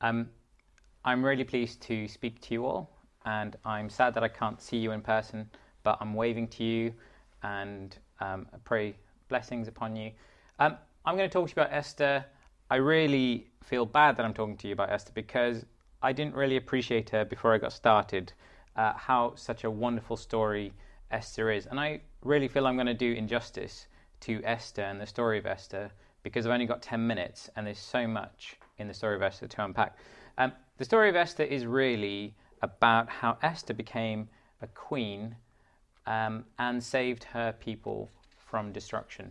Um, I'm really pleased to speak to you all, and I'm sad that I can't see you in person, but I'm waving to you and um, pray blessings upon you. Um, I'm going to talk to you about Esther. I really feel bad that I'm talking to you about Esther because I didn't really appreciate her before I got started, uh, how such a wonderful story Esther is. And I really feel I'm going to do injustice to Esther and the story of Esther because I've only got 10 minutes and there's so much in the story of Esther to unpack. Um, the story of Esther is really about how Esther became a queen um, and saved her people from destruction.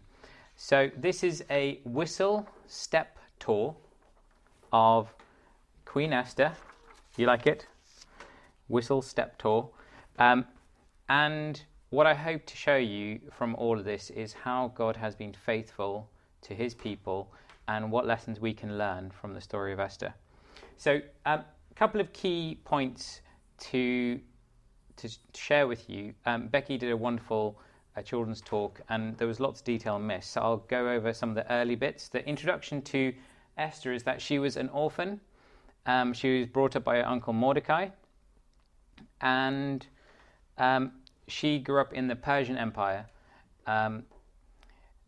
So, this is a whistle step tour of Queen Esther. You like it? Whistle step tour. Um, and what I hope to show you from all of this is how God has been faithful to his people and what lessons we can learn from the story of Esther. So, a um, couple of key points to to share with you. Um, Becky did a wonderful uh, children's talk, and there was lots of detail missed. So I'll go over some of the early bits. The introduction to Esther is that she was an orphan. Um, she was brought up by her uncle Mordecai, and um, she grew up in the Persian Empire.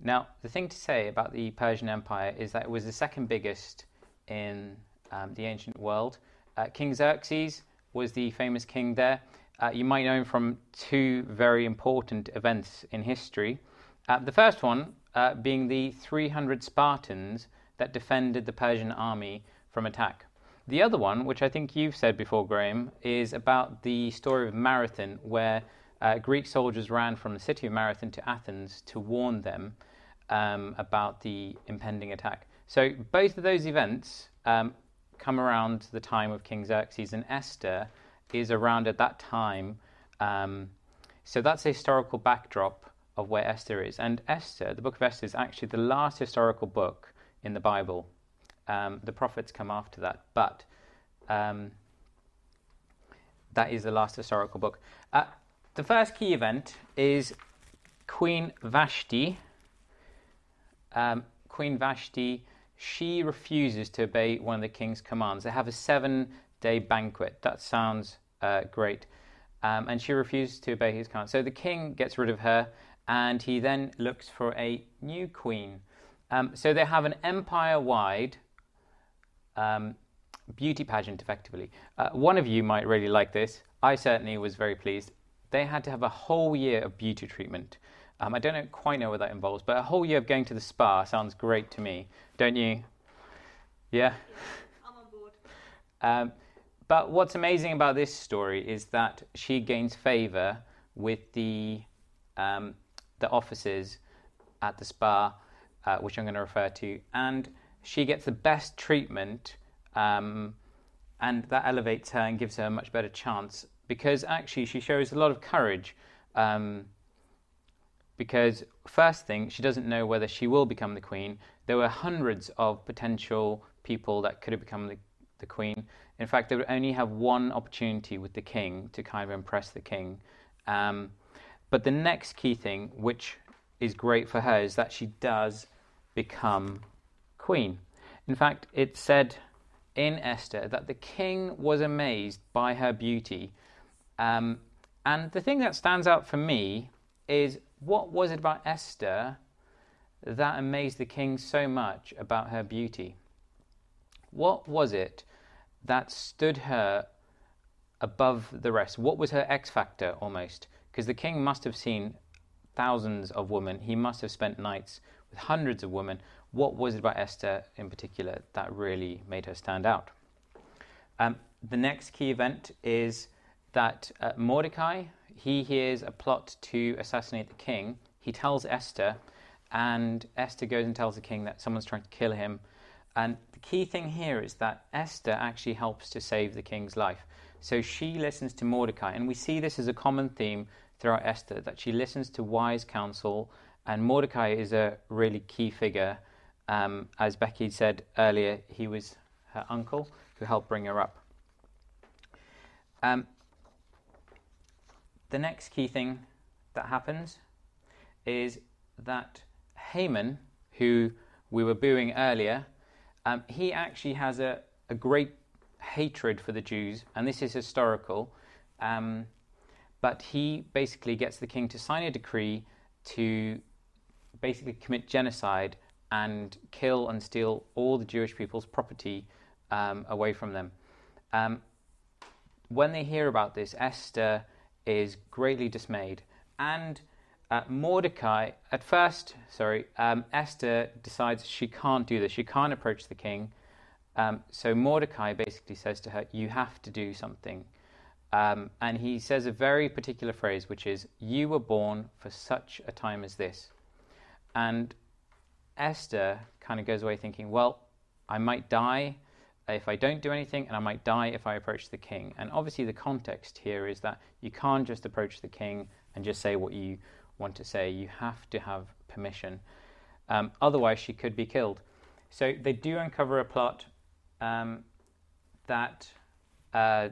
Now, the thing to say about the Persian Empire is that it was the second biggest in um, the ancient world. Uh, king Xerxes was the famous king there. Uh, you might know him from two very important events in history. Uh, the first one uh, being the 300 Spartans that defended the Persian army from attack. The other one, which I think you've said before, Graham, is about the story of Marathon, where uh, Greek soldiers ran from the city of Marathon to Athens to warn them um, about the impending attack. So both of those events um, come around the time of King Xerxes, and Esther is around at that time. Um, so that's a historical backdrop of where Esther is. And Esther, the book of Esther, is actually the last historical book in the Bible. Um, the prophets come after that, but um, that is the last historical book. Uh, the first key event is Queen Vashti. Um, Queen Vashti, she refuses to obey one of the king's commands. They have a seven day banquet. That sounds uh, great. Um, and she refuses to obey his command. So the king gets rid of her and he then looks for a new queen. Um, so they have an empire wide um, beauty pageant, effectively. Uh, one of you might really like this. I certainly was very pleased. They had to have a whole year of beauty treatment. Um, I don't quite know what that involves, but a whole year of going to the spa sounds great to me, don't you? Yeah? I'm on board. Um, but what's amazing about this story is that she gains favor with the um, the officers at the spa, uh, which I'm going to refer to, and she gets the best treatment, um, and that elevates her and gives her a much better chance because actually she shows a lot of courage. Um, because first thing, she doesn't know whether she will become the queen. There were hundreds of potential people that could have become the, the queen. In fact, they would only have one opportunity with the king to kind of impress the king. Um, but the next key thing, which is great for her, is that she does become queen. In fact, it said in Esther that the king was amazed by her beauty. Um, and the thing that stands out for me is what was it about Esther that amazed the king so much about her beauty? What was it that stood her above the rest? What was her X factor almost? Because the king must have seen thousands of women, he must have spent nights with hundreds of women. What was it about Esther in particular that really made her stand out? Um, the next key event is that uh, Mordecai he hears a plot to assassinate the king. He tells Esther, and Esther goes and tells the king that someone's trying to kill him. And the key thing here is that Esther actually helps to save the king's life. So she listens to Mordecai, and we see this as a common theme throughout Esther that she listens to wise counsel, and Mordecai is a really key figure. Um, as Becky said earlier, he was her uncle who helped bring her up. Um, the next key thing that happens is that Haman, who we were booing earlier, um, he actually has a, a great hatred for the Jews, and this is historical. Um, but he basically gets the king to sign a decree to basically commit genocide and kill and steal all the Jewish people's property um, away from them. Um, when they hear about this, Esther is greatly dismayed. And uh, Mordecai, at first, sorry, um, Esther decides she can't do this. She can't approach the king. Um, so Mordecai basically says to her, You have to do something. Um, and he says a very particular phrase, which is, You were born for such a time as this. And Esther kind of goes away thinking, Well, I might die if I don't do anything, and I might die if I approach the king. And obviously, the context here is that you can't just approach the king and just say what you want to say. You have to have permission. Um, otherwise, she could be killed. So they do uncover a plot um, that uh,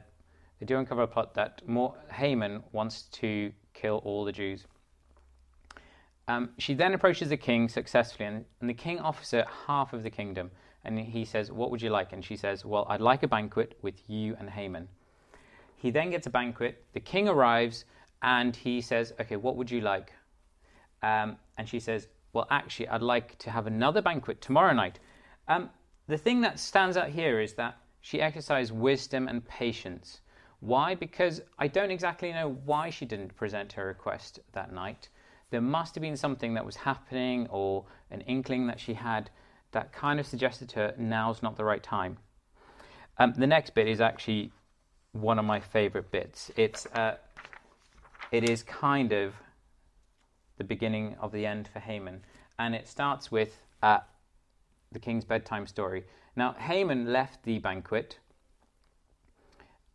they do uncover a plot that more, Haman wants to kill all the Jews. Um, she then approaches the king successfully, and, and the king offers her half of the kingdom. And he says, What would you like? And she says, Well, I'd like a banquet with you and Haman. He then gets a banquet. The king arrives and he says, Okay, what would you like? Um, and she says, Well, actually, I'd like to have another banquet tomorrow night. Um, the thing that stands out here is that she exercised wisdom and patience. Why? Because I don't exactly know why she didn't present her request that night. There must have been something that was happening or an inkling that she had that kind of suggested to her now's not the right time. Um, the next bit is actually one of my favorite bits. It's uh, it is kind of the beginning of the end for Haman, and it starts with uh, the king's bedtime story. Now Haman left the banquet,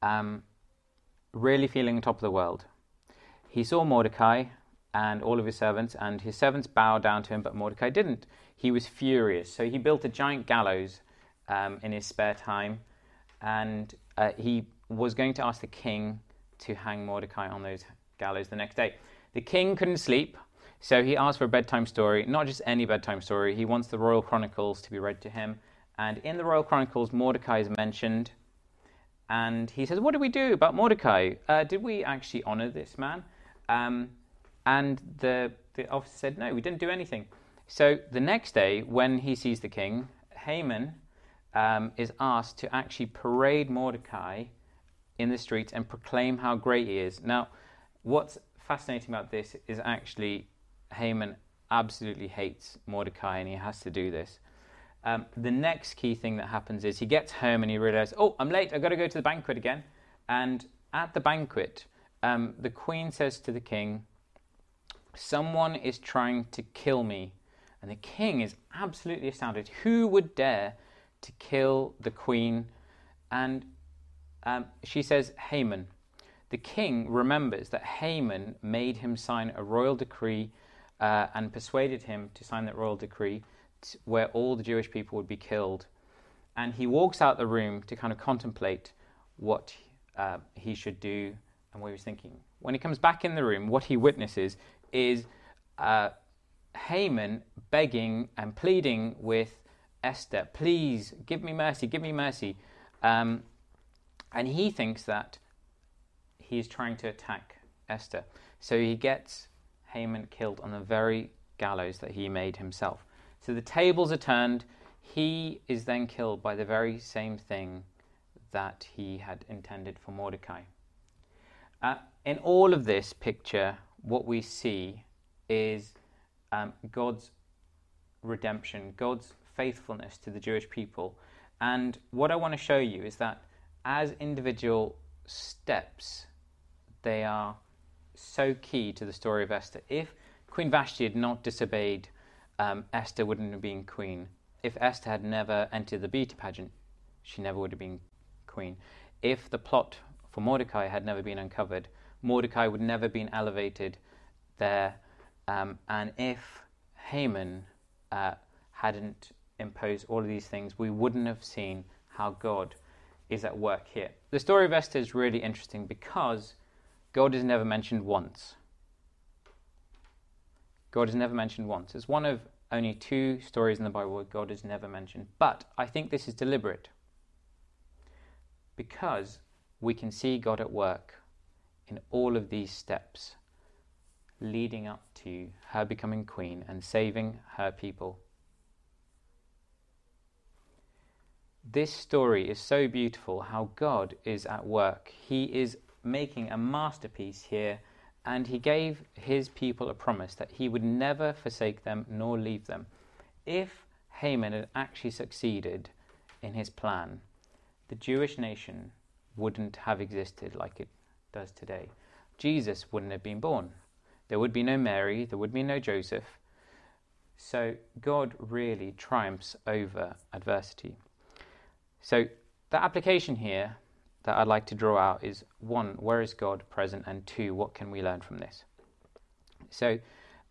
um, really feeling on top of the world. He saw Mordecai and all of his servants, and his servants bowed down to him, but Mordecai didn't he was furious. So he built a giant gallows um, in his spare time, and uh, he was going to ask the king to hang Mordecai on those gallows the next day. The king couldn't sleep, so he asked for a bedtime story, not just any bedtime story. He wants the Royal Chronicles to be read to him. And in the Royal Chronicles, Mordecai is mentioned. And he says, What do we do about Mordecai? Uh, did we actually honor this man? Um, and the, the officer said, No, we didn't do anything. So the next day, when he sees the king, Haman um, is asked to actually parade Mordecai in the streets and proclaim how great he is. Now, what's fascinating about this is actually Haman absolutely hates Mordecai and he has to do this. Um, the next key thing that happens is he gets home and he realizes, oh, I'm late, I've got to go to the banquet again. And at the banquet, um, the queen says to the king, Someone is trying to kill me and the king is absolutely astounded. Who would dare to kill the queen? And um, she says, Haman. The king remembers that Haman made him sign a royal decree uh, and persuaded him to sign that royal decree t- where all the Jewish people would be killed. And he walks out the room to kind of contemplate what uh, he should do and what he was thinking. When he comes back in the room, what he witnesses is uh, Haman begging and pleading with Esther, please give me mercy, give me mercy. Um, and he thinks that he's trying to attack Esther. So he gets Haman killed on the very gallows that he made himself. So the tables are turned. He is then killed by the very same thing that he had intended for Mordecai. Uh, in all of this picture, what we see is um, God's redemption, God's faithfulness to the Jewish people. And what I want to show you is that as individual steps, they are so key to the story of Esther. If Queen Vashti had not disobeyed, um, Esther wouldn't have been queen. If Esther had never entered the beauty pageant, she never would have been queen. If the plot for Mordecai had never been uncovered, Mordecai would never have been elevated there um, and if Haman uh, hadn't imposed all of these things, we wouldn't have seen how God is at work here. The story of Esther is really interesting because God is never mentioned once. God is never mentioned once. It's one of only two stories in the Bible where God is never mentioned. But I think this is deliberate. because we can see God at work in all of these steps leading up to her becoming queen and saving her people. This story is so beautiful how God is at work. He is making a masterpiece here, and He gave His people a promise that He would never forsake them nor leave them. If Haman had actually succeeded in his plan, the Jewish nation wouldn't have existed like it does today. Jesus wouldn't have been born. There would be no Mary, there would be no Joseph. So God really triumphs over adversity. So the application here that I'd like to draw out is one, where is God present? And two, what can we learn from this? So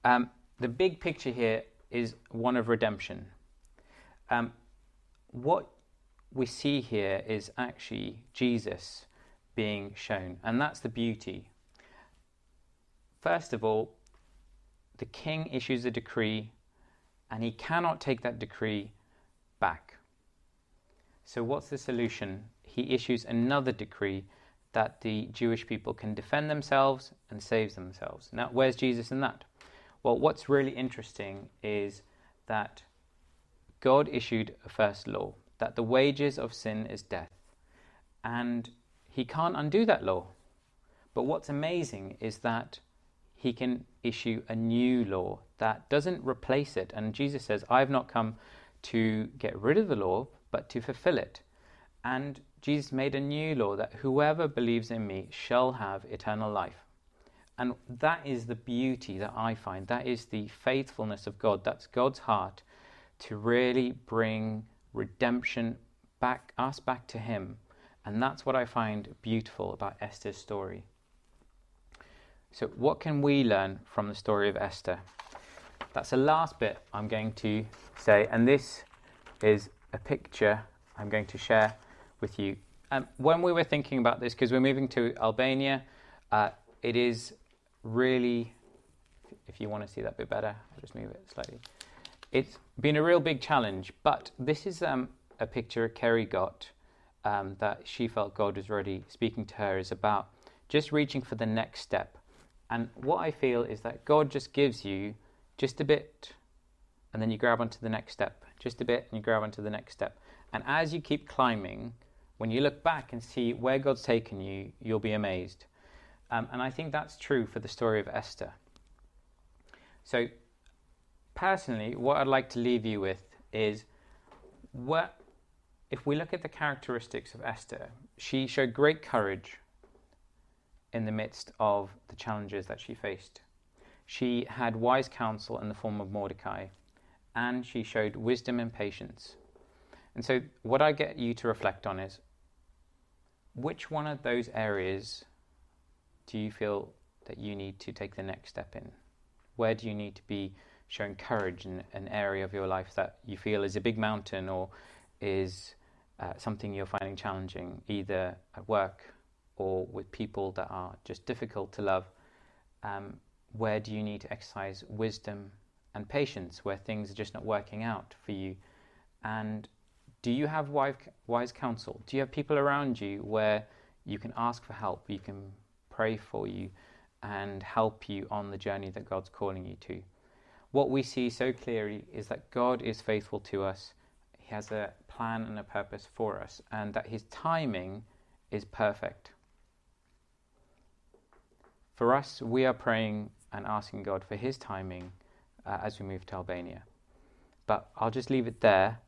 um, the big picture here is one of redemption. Um, what we see here is actually Jesus being shown, and that's the beauty. First of all, the king issues a decree, and he cannot take that decree back. So, what's the solution? He issues another decree that the Jewish people can defend themselves and save themselves. Now, where's Jesus in that? Well, what's really interesting is that God issued a first law that the wages of sin is death. And he can't undo that law. But what's amazing is that he can issue a new law that doesn't replace it. And Jesus says, I've not come to get rid of the law, but to fulfill it. And Jesus made a new law that whoever believes in me shall have eternal life. And that is the beauty that I find. That is the faithfulness of God. That's God's heart to really bring redemption back, us back to Him. And that's what I find beautiful about Esther's story. So, what can we learn from the story of Esther? That's the last bit I'm going to say, and this is a picture I'm going to share with you. Um, when we were thinking about this, because we're moving to Albania, uh, it is really, if you want to see that bit better, I'll just move it slightly. It's been a real big challenge, but this is um, a picture Kerry got um, that she felt God was already speaking to her is about just reaching for the next step. And what I feel is that God just gives you just a bit, and then you grab onto the next step, just a bit, and you grab onto the next step. And as you keep climbing, when you look back and see where God's taken you, you'll be amazed. Um, and I think that's true for the story of Esther. So personally, what I'd like to leave you with is what if we look at the characteristics of Esther, she showed great courage in the midst of the challenges that she faced. She had wise counsel in the form of Mordecai, and she showed wisdom and patience. And so, what I get you to reflect on is which one of those areas do you feel that you need to take the next step in? Where do you need to be showing courage in an area of your life that you feel is a big mountain or is uh, something you're finding challenging, either at work or with people that are just difficult to love, um, where do you need to exercise wisdom and patience where things are just not working out for you? And do you have wise, wise counsel? Do you have people around you where you can ask for help, you can pray for you, and help you on the journey that God's calling you to? what we see so clearly is that God is faithful to us. Has a plan and a purpose for us, and that His timing is perfect. For us, we are praying and asking God for His timing uh, as we move to Albania. But I'll just leave it there